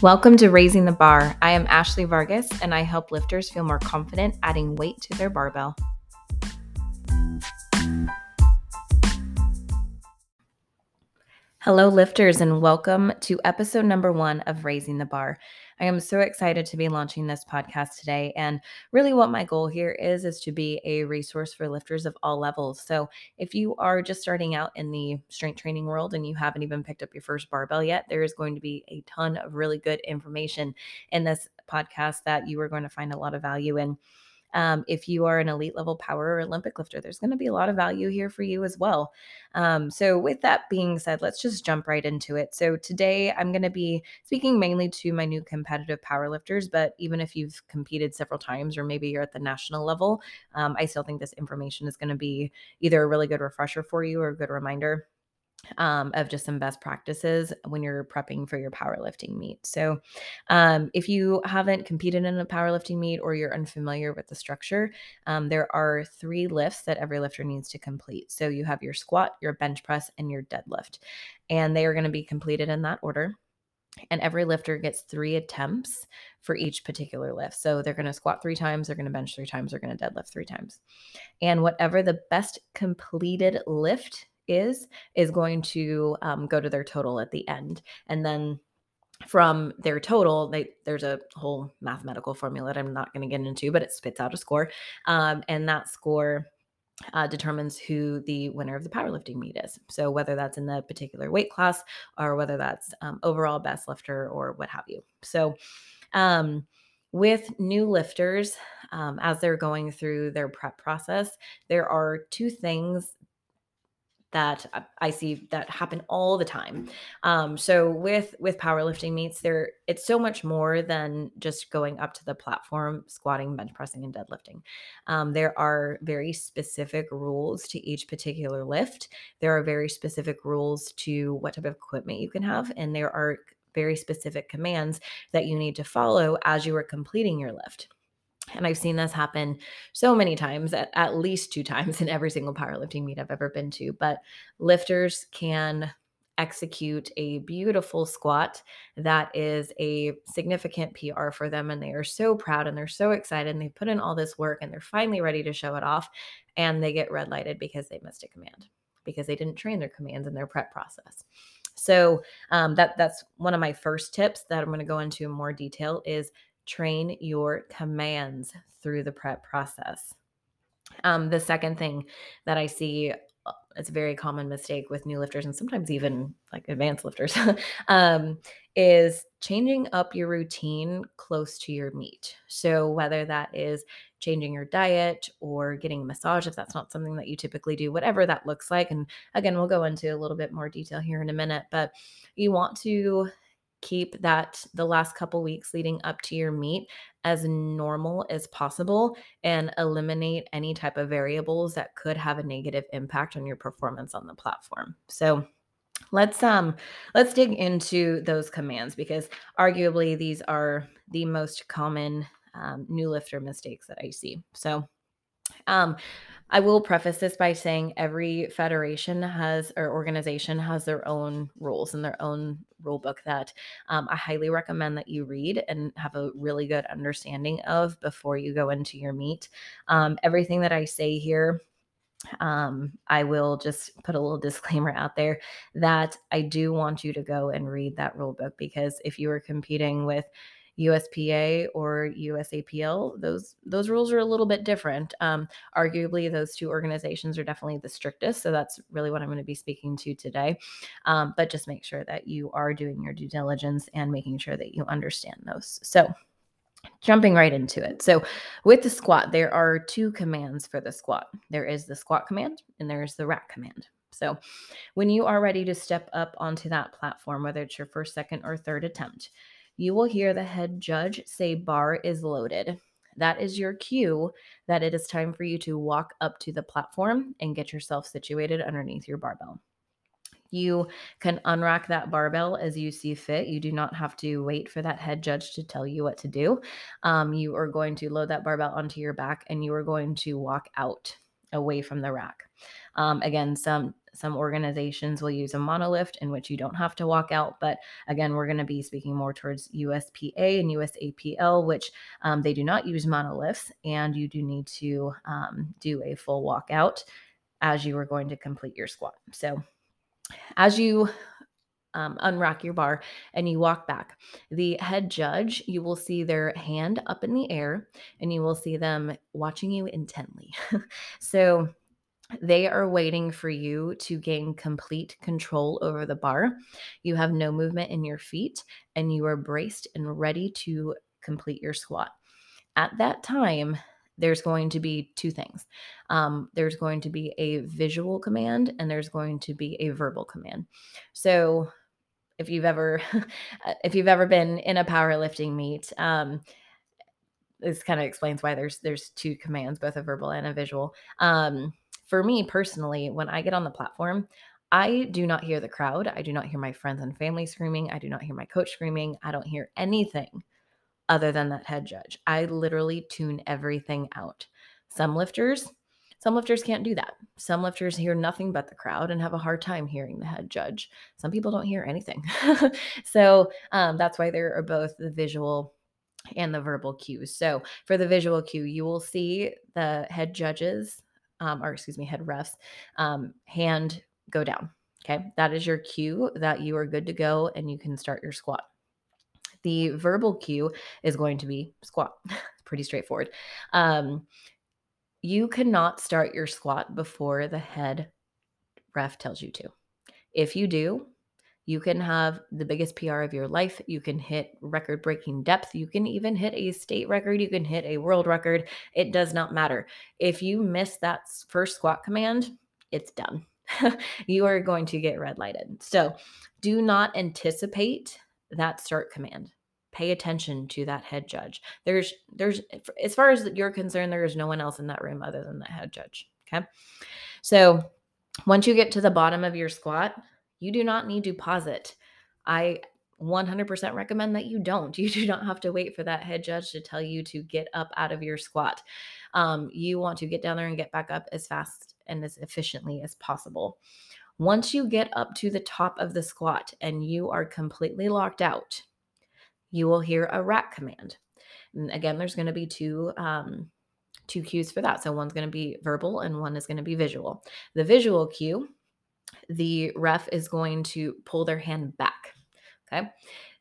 Welcome to Raising the Bar. I am Ashley Vargas and I help lifters feel more confident adding weight to their barbell. Hello, lifters, and welcome to episode number one of Raising the Bar. I am so excited to be launching this podcast today. And really, what my goal here is, is to be a resource for lifters of all levels. So, if you are just starting out in the strength training world and you haven't even picked up your first barbell yet, there is going to be a ton of really good information in this podcast that you are going to find a lot of value in. Um, if you are an elite level power or Olympic lifter, there's going to be a lot of value here for you as well. Um, so, with that being said, let's just jump right into it. So, today I'm going to be speaking mainly to my new competitive power lifters, but even if you've competed several times or maybe you're at the national level, um, I still think this information is going to be either a really good refresher for you or a good reminder um, of just some best practices when you're prepping for your powerlifting meet. So, um, if you haven't competed in a powerlifting meet or you're unfamiliar with the structure, um, there are three lifts that every lifter needs to complete. So, you have your squat, your bench press, and your deadlift, and they are going to be completed in that order. And every lifter gets three attempts for each particular lift. So they're going to squat three times, they're going to bench three times, they're going to deadlift three times. And whatever the best completed lift is is going to um, go to their total at the end and then from their total they there's a whole mathematical formula that i'm not going to get into but it spits out a score um, and that score uh, determines who the winner of the powerlifting meet is. So whether that's in the particular weight class or whether that's um, overall best lifter or what have you. So um, with new lifters, um, as they're going through their prep process, there are two things that I see that happen all the time. Um, so with with powerlifting meets, there it's so much more than just going up to the platform, squatting, bench pressing, and deadlifting. Um, there are very specific rules to each particular lift. There are very specific rules to what type of equipment you can have, and there are very specific commands that you need to follow as you are completing your lift. And I've seen this happen so many times, at, at least two times in every single powerlifting meet I've ever been to. But lifters can execute a beautiful squat that is a significant PR for them. And they are so proud and they're so excited and they put in all this work and they're finally ready to show it off. And they get red lighted because they missed a command, because they didn't train their commands in their prep process. So um, that that's one of my first tips that I'm going to go into in more detail is train your commands through the prep process. Um, the second thing that I see uh, it's a very common mistake with new lifters and sometimes even like advanced lifters um, is changing up your routine close to your meet. So whether that is changing your diet or getting a massage if that's not something that you typically do, whatever that looks like. And again, we'll go into a little bit more detail here in a minute, but you want to keep that the last couple weeks leading up to your meet as normal as possible and eliminate any type of variables that could have a negative impact on your performance on the platform. So let's um let's dig into those commands because arguably these are the most common um, new lifter mistakes that I see. So um I will preface this by saying every federation has or organization has their own rules and their own rule book that um, I highly recommend that you read and have a really good understanding of before you go into your meet. Um, everything that I say here um, I will just put a little disclaimer out there that I do want you to go and read that rule book because if you are competing with USPA or USAPL, those those rules are a little bit different. Um, arguably, those two organizations are definitely the strictest, so that's really what I'm going to be speaking to today. Um, but just make sure that you are doing your due diligence and making sure that you understand those. So. Jumping right into it. So, with the squat, there are two commands for the squat. There is the squat command and there's the rack command. So, when you are ready to step up onto that platform, whether it's your first, second, or third attempt, you will hear the head judge say bar is loaded. That is your cue that it is time for you to walk up to the platform and get yourself situated underneath your barbell. You can unrack that barbell as you see fit. You do not have to wait for that head judge to tell you what to do. Um, you are going to load that barbell onto your back and you are going to walk out away from the rack. Um, again, some some organizations will use a monolift in which you don't have to walk out, but again, we're going to be speaking more towards USPA and USAPL, which um, they do not use monolifts, and you do need to um, do a full walkout as you are going to complete your squat. So, as you um, unrack your bar and you walk back. The head judge, you will see their hand up in the air and you will see them watching you intently. so they are waiting for you to gain complete control over the bar. You have no movement in your feet and you are braced and ready to complete your squat. At that time, there's going to be two things. Um, there's going to be a visual command and there's going to be a verbal command. So if you've ever if you've ever been in a powerlifting meet, um, this kind of explains why there's there's two commands, both a verbal and a visual. Um, for me personally, when I get on the platform, I do not hear the crowd. I do not hear my friends and family screaming. I do not hear my coach screaming. I don't hear anything other than that head judge. I literally tune everything out. Some lifters, some lifters can't do that. Some lifters hear nothing but the crowd and have a hard time hearing the head judge. Some people don't hear anything. so um, that's why there are both the visual and the verbal cues. So for the visual cue, you will see the head judges, um, or excuse me, head refs, um, hand go down. Okay, that is your cue that you are good to go and you can start your squat. The verbal cue is going to be squat. Pretty straightforward. Um, you cannot start your squat before the head ref tells you to. If you do, you can have the biggest PR of your life. You can hit record breaking depth. You can even hit a state record. You can hit a world record. It does not matter. If you miss that first squat command, it's done. you are going to get red lighted. So do not anticipate that start command pay attention to that head judge there's there's as far as you're concerned there is no one else in that room other than that head judge okay so once you get to the bottom of your squat you do not need to pause it i 100% recommend that you don't. You do not have to wait for that head judge to tell you to get up out of your squat. Um, you want to get down there and get back up as fast and as efficiently as possible. Once you get up to the top of the squat and you are completely locked out, you will hear a rack command. And again, there's going to be two um, two cues for that. So one's going to be verbal and one is going to be visual. The visual cue, the ref is going to pull their hand back. Okay.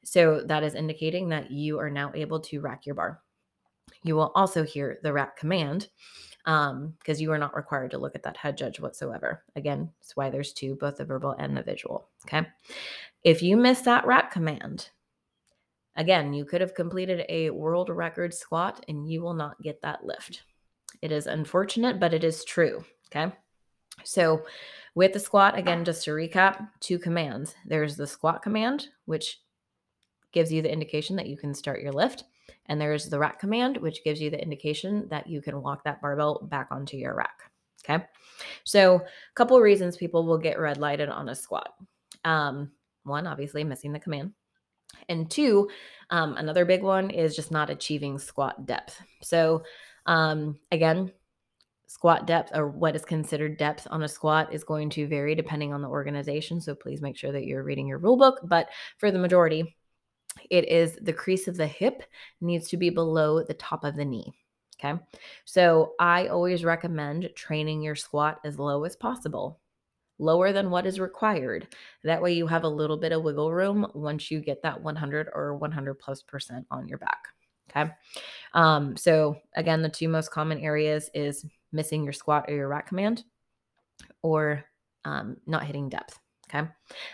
So that is indicating that you are now able to rack your bar. You will also hear the rack command because um, you are not required to look at that head judge whatsoever. Again, that's why there's two, both the verbal and the visual. Okay. If you miss that rack command, Again, you could have completed a world record squat and you will not get that lift. It is unfortunate, but it is true. Okay. So, with the squat, again, just to recap, two commands. There's the squat command, which gives you the indication that you can start your lift. And there's the rack command, which gives you the indication that you can walk that barbell back onto your rack. Okay. So, a couple reasons people will get red lighted on a squat. Um, one, obviously, missing the command. And two, um, another big one is just not achieving squat depth. So, um, again, squat depth or what is considered depth on a squat is going to vary depending on the organization. So, please make sure that you're reading your rule book. But for the majority, it is the crease of the hip needs to be below the top of the knee. Okay. So, I always recommend training your squat as low as possible lower than what is required. That way you have a little bit of wiggle room once you get that 100 or 100 plus percent on your back. Okay. Um, so again, the two most common areas is missing your squat or your rack command or um, not hitting depth. Okay.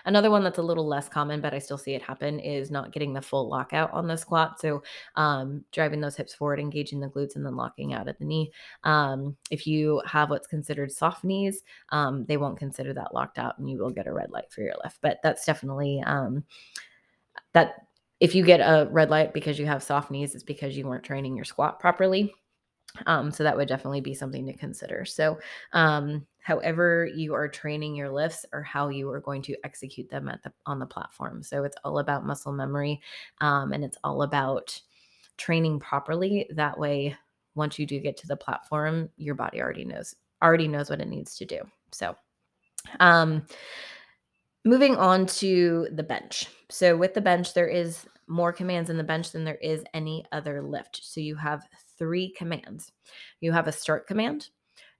Another one that's a little less common, but I still see it happen is not getting the full lockout on the squat. So, um, driving those hips forward, engaging the glutes, and then locking out at the knee. Um, if you have what's considered soft knees, um, they won't consider that locked out and you will get a red light for your lift. But that's definitely um, that if you get a red light because you have soft knees, it's because you weren't training your squat properly. Um, so that would definitely be something to consider. So, um, however you are training your lifts or how you are going to execute them at the on the platform. So it's all about muscle memory, um, and it's all about training properly. That way, once you do get to the platform, your body already knows already knows what it needs to do. So, um, moving on to the bench. So, with the bench, there is more commands in the bench than there is any other lift. So, you have three commands you have a start command,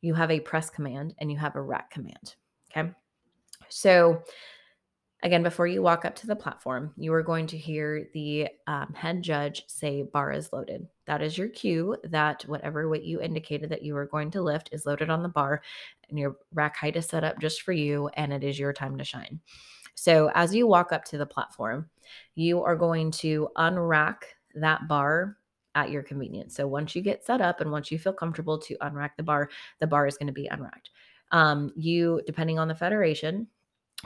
you have a press command, and you have a rack command. Okay. So, Again, before you walk up to the platform, you are going to hear the um, head judge say bar is loaded. That is your cue that whatever weight you indicated that you were going to lift is loaded on the bar and your rack height is set up just for you and it is your time to shine. So as you walk up to the platform, you are going to unrack that bar at your convenience. So once you get set up and once you feel comfortable to unrack the bar, the bar is going to be unracked. Um, you, depending on the federation,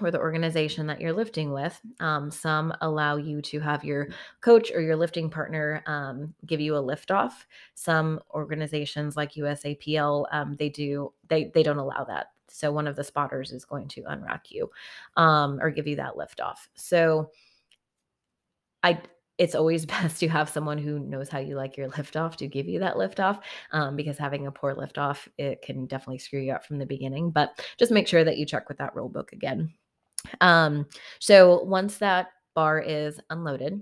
or the organization that you're lifting with. Um, some allow you to have your coach or your lifting partner um, give you a lift off. Some organizations like USAPL, um, they do they they don't allow that. So one of the spotters is going to unrack you um, or give you that lift off. So I it's always best to have someone who knows how you like your liftoff to give you that liftoff um, because having a poor liftoff, it can definitely screw you up from the beginning but just make sure that you check with that rule book again. Um, so once that bar is unloaded,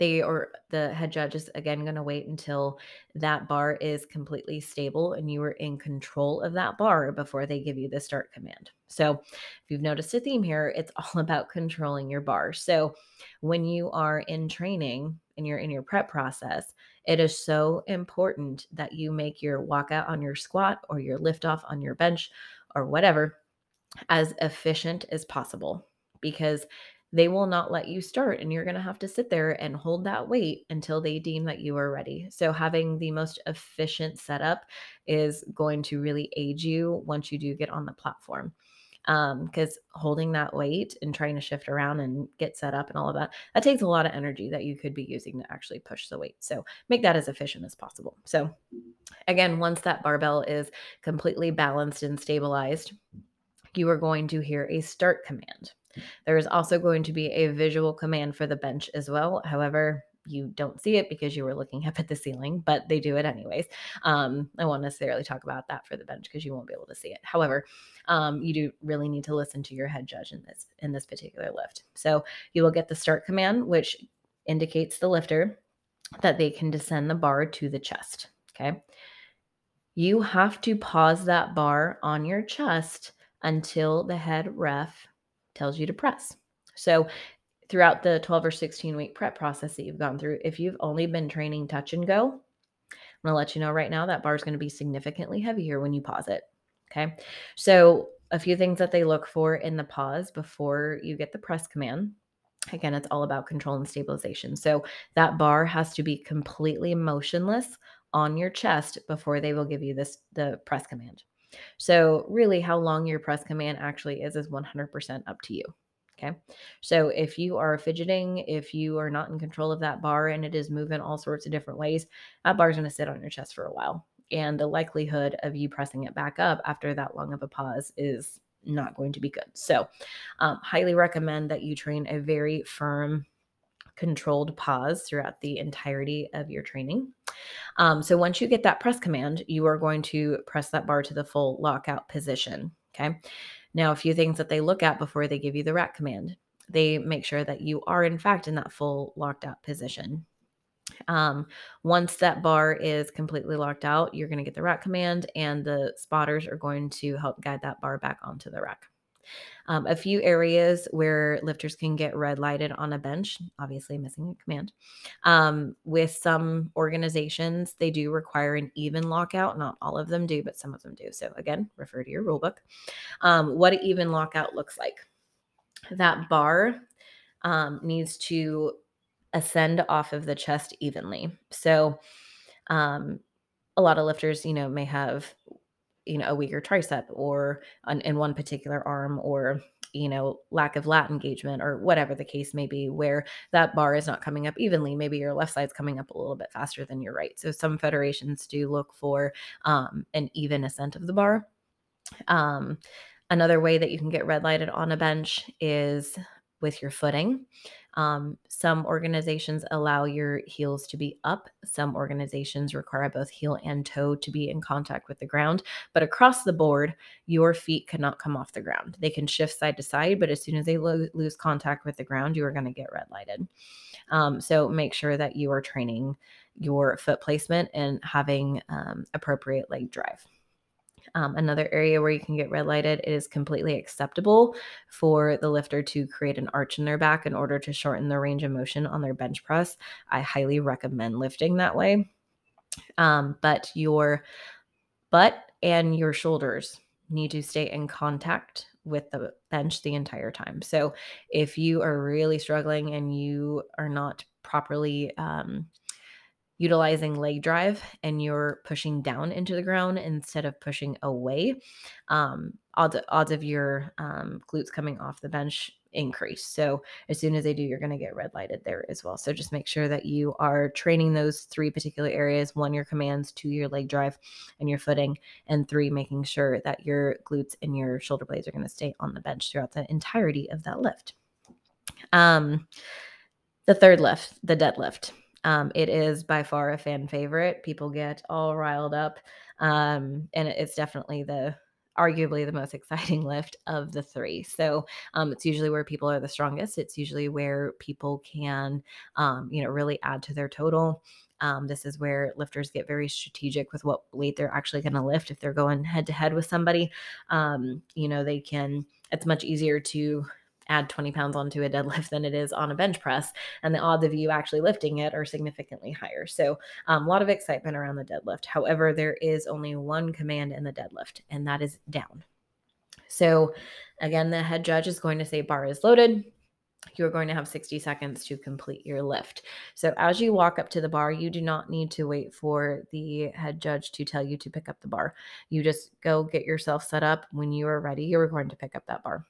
they or the head judge is again going to wait until that bar is completely stable and you are in control of that bar before they give you the start command. So, if you've noticed a theme here, it's all about controlling your bar. So, when you are in training and you're in your prep process, it is so important that you make your walkout on your squat or your lift off on your bench or whatever as efficient as possible because they will not let you start and you're going to have to sit there and hold that weight until they deem that you are ready. So having the most efficient setup is going to really aid you once you do get on the platform. Um, because holding that weight and trying to shift around and get set up and all of that, that takes a lot of energy that you could be using to actually push the weight. So make that as efficient as possible. So again, once that barbell is completely balanced and stabilized, you are going to hear a start command. There is also going to be a visual command for the bench as well. However, you don't see it because you were looking up at the ceiling, but they do it anyways. Um, I won't necessarily talk about that for the bench because you won't be able to see it. However, um, you do really need to listen to your head judge in this in this particular lift. So you will get the start command, which indicates the lifter that they can descend the bar to the chest. Okay. You have to pause that bar on your chest until the head ref tells you to press. So, throughout the 12 or 16 week prep process that you've gone through, if you've only been training touch and go, I'm going to let you know right now that bar is going to be significantly heavier when you pause it. Okay. So, a few things that they look for in the pause before you get the press command. Again, it's all about control and stabilization. So, that bar has to be completely motionless on your chest before they will give you this the press command. So, really, how long your press command actually is is 100% up to you. Okay. So, if you are fidgeting, if you are not in control of that bar and it is moving all sorts of different ways, that bar is going to sit on your chest for a while. And the likelihood of you pressing it back up after that long of a pause is not going to be good. So, um, highly recommend that you train a very firm, controlled pause throughout the entirety of your training. Um, so once you get that press command, you are going to press that bar to the full lockout position. Okay. Now, a few things that they look at before they give you the rack command. They make sure that you are, in fact, in that full locked out position. Um, once that bar is completely locked out, you're going to get the rack command, and the spotters are going to help guide that bar back onto the rack. Um, a few areas where lifters can get red lighted on a bench, obviously missing a command. Um, with some organizations, they do require an even lockout. Not all of them do, but some of them do. So, again, refer to your rule book. Um, what an even lockout looks like. That bar um, needs to ascend off of the chest evenly. So, um, a lot of lifters, you know, may have you know a weaker tricep or on, in one particular arm or you know lack of lat engagement or whatever the case may be where that bar is not coming up evenly maybe your left side's coming up a little bit faster than your right. So some federations do look for um, an even ascent of the bar. Um, another way that you can get red lighted on a bench is with your footing Um, some organizations allow your heels to be up. Some organizations require both heel and toe to be in contact with the ground. But across the board, your feet cannot come off the ground. They can shift side to side, but as soon as they lo- lose contact with the ground, you are going to get red lighted. Um, so make sure that you are training your foot placement and having um, appropriate leg drive. Um, another area where you can get red lighted, it is completely acceptable for the lifter to create an arch in their back in order to shorten the range of motion on their bench press. I highly recommend lifting that way. Um, but your butt and your shoulders need to stay in contact with the bench the entire time. So if you are really struggling and you are not properly um, utilizing leg drive and you're pushing down into the ground instead of pushing away, um, odds, odds of your um, glutes coming off the bench increase. So as soon as they do, you're going to get red lighted there as well. So just make sure that you are training those three particular areas one, your commands, two, your leg drive and your footing, and three, making sure that your glutes and your shoulder blades are going to stay on the bench throughout the entirety of that lift. Um, the third lift, the deadlift. Um, it is by far a fan favorite. People get all riled up. Um, and it's definitely the arguably the most exciting lift of the three. So um, it's usually where people are the strongest. It's usually where people can, um, you know, really add to their total. Um, this is where lifters get very strategic with what weight they're actually going to lift. If they're going head to head with somebody, um, you know, they can. It's much easier to add 20 pounds onto a deadlift than it is on a bench press. And the odds of you actually lifting it are significantly higher. So, um, a lot of excitement around the deadlift. However, there is only one command in the deadlift, and that is down. So, again, the head judge is going to say bar is loaded. You're going to have 60 seconds to complete your lift. So, as you walk up to the bar, you do not need to wait for the head judge to tell you to pick up the bar. You just go get yourself set up. When you are ready, you're going to pick up that bar.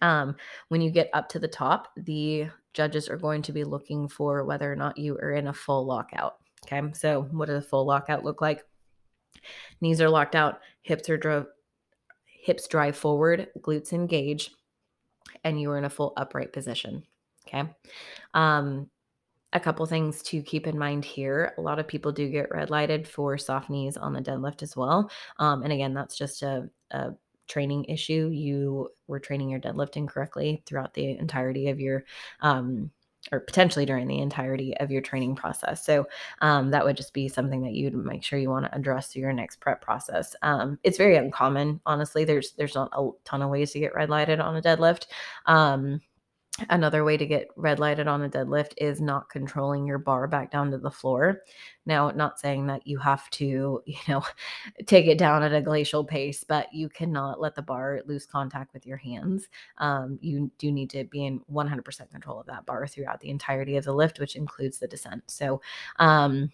Um, when you get up to the top, the judges are going to be looking for whether or not you are in a full lockout. Okay, so what does a full lockout look like? Knees are locked out, hips are drive, hips drive forward, glutes engage, and you are in a full upright position. Okay. Um, a couple things to keep in mind here. A lot of people do get red lighted for soft knees on the deadlift as well. Um, and again, that's just a, a training issue, you were training your deadlift incorrectly throughout the entirety of your um, or potentially during the entirety of your training process. So um, that would just be something that you'd make sure you want to address through your next prep process. Um, it's very uncommon, honestly. There's there's not a ton of ways to get red lighted on a deadlift. Um, Another way to get red lighted on a deadlift is not controlling your bar back down to the floor. Now, not saying that you have to, you know, take it down at a glacial pace, but you cannot let the bar lose contact with your hands. Um, you do need to be in 100% control of that bar throughout the entirety of the lift, which includes the descent. So, um,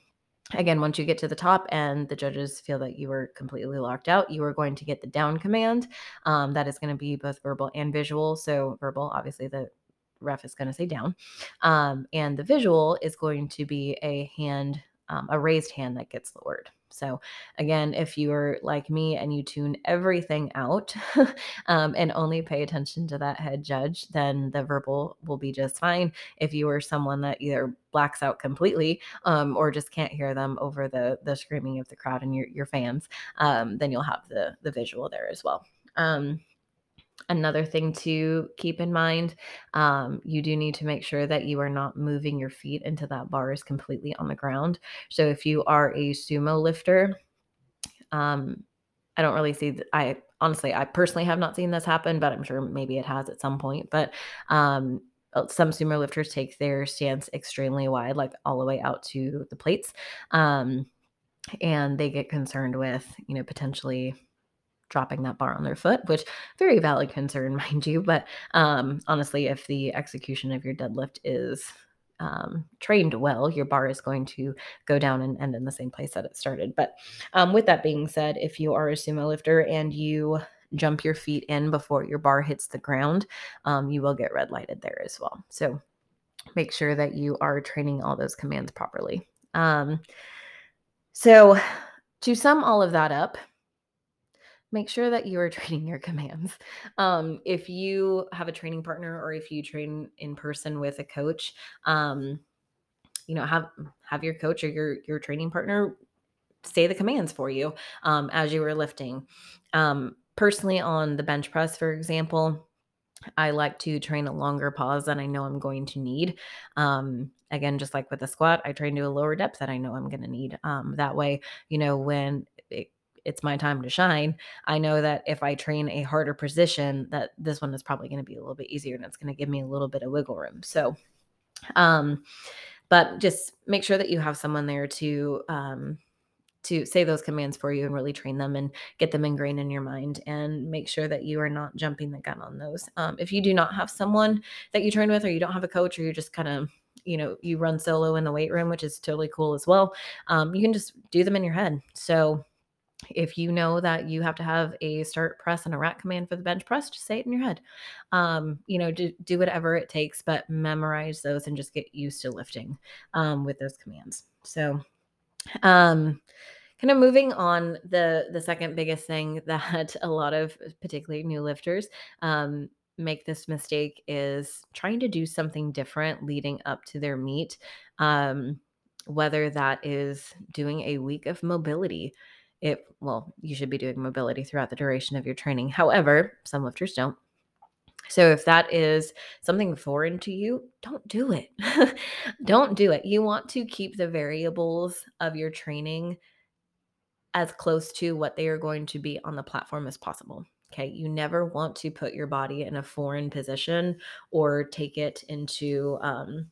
again, once you get to the top and the judges feel that you are completely locked out, you are going to get the down command. Um, that is going to be both verbal and visual. So, verbal, obviously, the ref is going to say down. Um, and the visual is going to be a hand, um, a raised hand that gets lowered. So, again, if you're like me and you tune everything out um, and only pay attention to that head judge, then the verbal will be just fine. If you are someone that either blacks out completely um, or just can't hear them over the the screaming of the crowd and your your fans, um, then you'll have the the visual there as well. Um, Another thing to keep in mind, um, you do need to make sure that you are not moving your feet until that bar is completely on the ground. So if you are a sumo lifter, um, I don't really see. Th- I honestly, I personally have not seen this happen, but I'm sure maybe it has at some point. But um, uh, some sumo lifters take their stance extremely wide, like all the way out to the plates, um, and they get concerned with, you know, potentially dropping that bar on their foot, which very valid concern, mind you. But um, honestly, if the execution of your deadlift is um, trained well, your bar is going to go down and end in the same place that it started. But um, with that being said, if you are a sumo lifter and you jump your feet in before your bar hits the ground, um, you will get red lighted there as well. So make sure that you are training all those commands properly. Um, so to sum all of that up, make sure that you are training your commands. Um, if you have a training partner or if you train in person with a coach, um, you know, have have your coach or your your training partner say the commands for you um, as you were lifting. Um, personally, on the bench press, for example, I like to train a longer pause than I know I'm going to need. Um, again, just like with the squat, I train to a lower depth that I know I'm going to need. Um, that way, you know, when it, it's my time to shine, I know that if I train a harder position, that this one is probably going to be a little bit easier and it's going to give me a little bit of wiggle room. So, um, but just make sure that you have someone there to um, to say those commands for you and really train them and get them ingrained in your mind and make sure that you are not jumping the gun on those. Um, if you do not have someone that you train with, or you don't have a coach, or you're just kind of you know you run solo in the weight room, which is totally cool as well. Um, you can just do them in your head. So if you know that you have to have a start press and a rack command for the bench press, just say it in your head. Um, you know, do, do whatever it takes, but memorize those and just get used to lifting um, with those commands. So, um, kind of moving on, the the second biggest thing that a lot of particularly new lifters um, make this mistake is trying to do something different leading up to their meet. Um, whether that is doing a week of mobility it well you should be doing mobility throughout the duration of your training. However some lifters don't. So if that is something foreign to you don't do it. Don't do it. You want to keep the variables of your training as close to what they are going to be on the platform as possible okay? You never want to put your body in a foreign position or take it into um,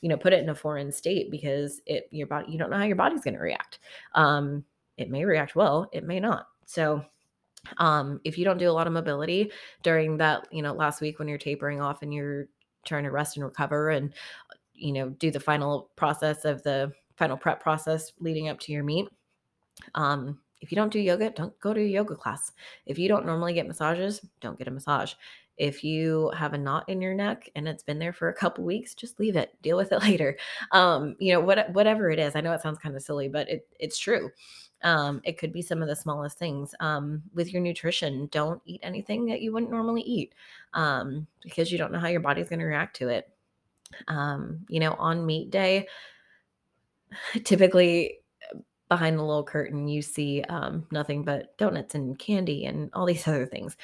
you know put it in a foreign state because it your body you don't know how your body's going to react. Um, it may react well, it may not. So um, if you don't do a lot of mobility during that, you know, last week when you're tapering off and you're trying to rest and recover and, you know, do the final process of the final prep process leading up to your meet. Um, if you don't do yoga, don't go to a yoga class. If you don't normally get massages, don't get a massage. If you have a knot in your neck and it's been there for a couple weeks, just leave it. Deal with it later. Um, you know, what, whatever it is. I know it sounds kind of silly, but it, it's true. Um, it could be some of the smallest things. Um, with your nutrition, don't eat anything that you wouldn't normally eat um, because you don't know how your body's going to react to it. Um, you know, on meet day, typically behind the little curtain, you see um, nothing but donuts and candy and all these other things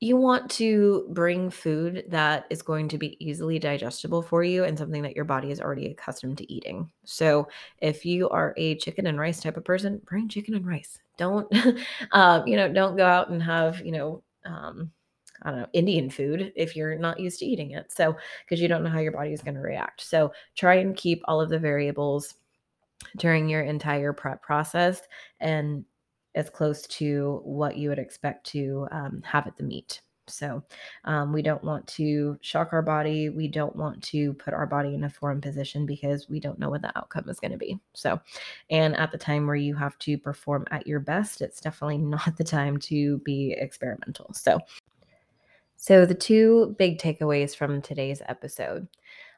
you want to bring food that is going to be easily digestible for you and something that your body is already accustomed to eating. So, if you are a chicken and rice type of person, bring chicken and rice. Don't, uh, you know, don't go out and have, you know, um, I don't know, Indian food if you're not used to eating it. So, because you don't know how your body is going to react. So, try and keep all of the variables during your entire prep process and as close to what you would expect to um, have at the meet. So um, we don't want to shock our body. We don't want to put our body in a foreign position because we don't know what the outcome is going to be. So, and at the time where you have to perform at your best, it's definitely not the time to be experimental. So, so the two big takeaways from today's episode.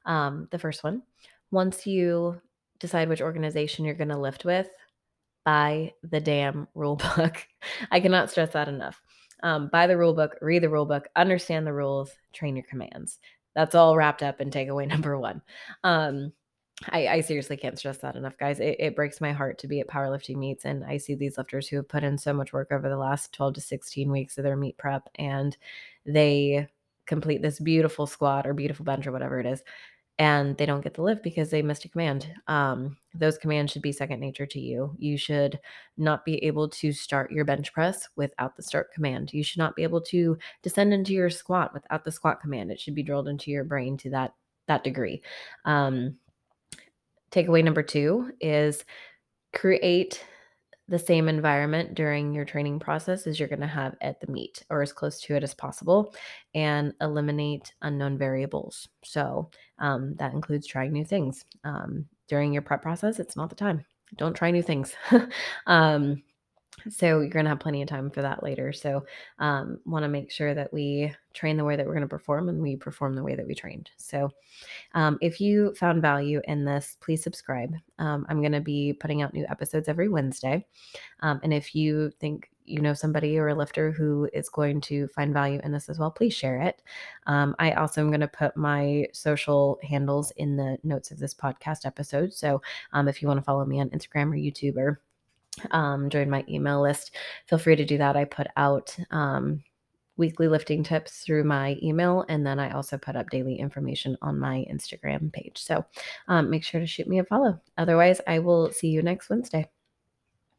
Um, the first one, once you decide which organization you're going to lift with, buy the damn rule book. I cannot stress that enough. Um, buy the rule book, read the rule book, understand the rules, train your commands. That's all wrapped up in takeaway number one. Um, I, I, seriously can't stress that enough, guys. It, it, breaks my heart to be at powerlifting meets, and I see these lifters who have put in so much work over the last 12 to 16 weeks of their meet prep, and they complete this beautiful squat or beautiful bench or whatever it is, and they don't get the lift because they missed a command. Um, those commands should be second nature to you. You should not be able to start your bench press without the start command. You should not be able to descend into your squat without the squat command. It should be drilled into your brain to that that degree. Um, takeaway number two is create the same environment during your training process as you're going to have at the meet or as close to it as possible and eliminate unknown variables. So um, that includes trying new things. Um, during your prep process, it's not the time. Don't try new things. um, so you're going to have plenty of time for that later. So um, want to make sure that we train the way that we're going to perform and we perform the way that we trained. So um, if you found value in this, please subscribe. Um, I'm going to be putting out new episodes every Wednesday. Um, and if you think you know somebody or a lifter who is going to find value in this as well, please share it. Um, I also am going to put my social handles in the notes of this podcast episode. So um, if you want to follow me on Instagram or YouTube or um, join my email list, feel free to do that. I put out um, weekly lifting tips through my email, and then I also put up daily information on my Instagram page. So um, make sure to shoot me a follow. Otherwise, I will see you next Wednesday.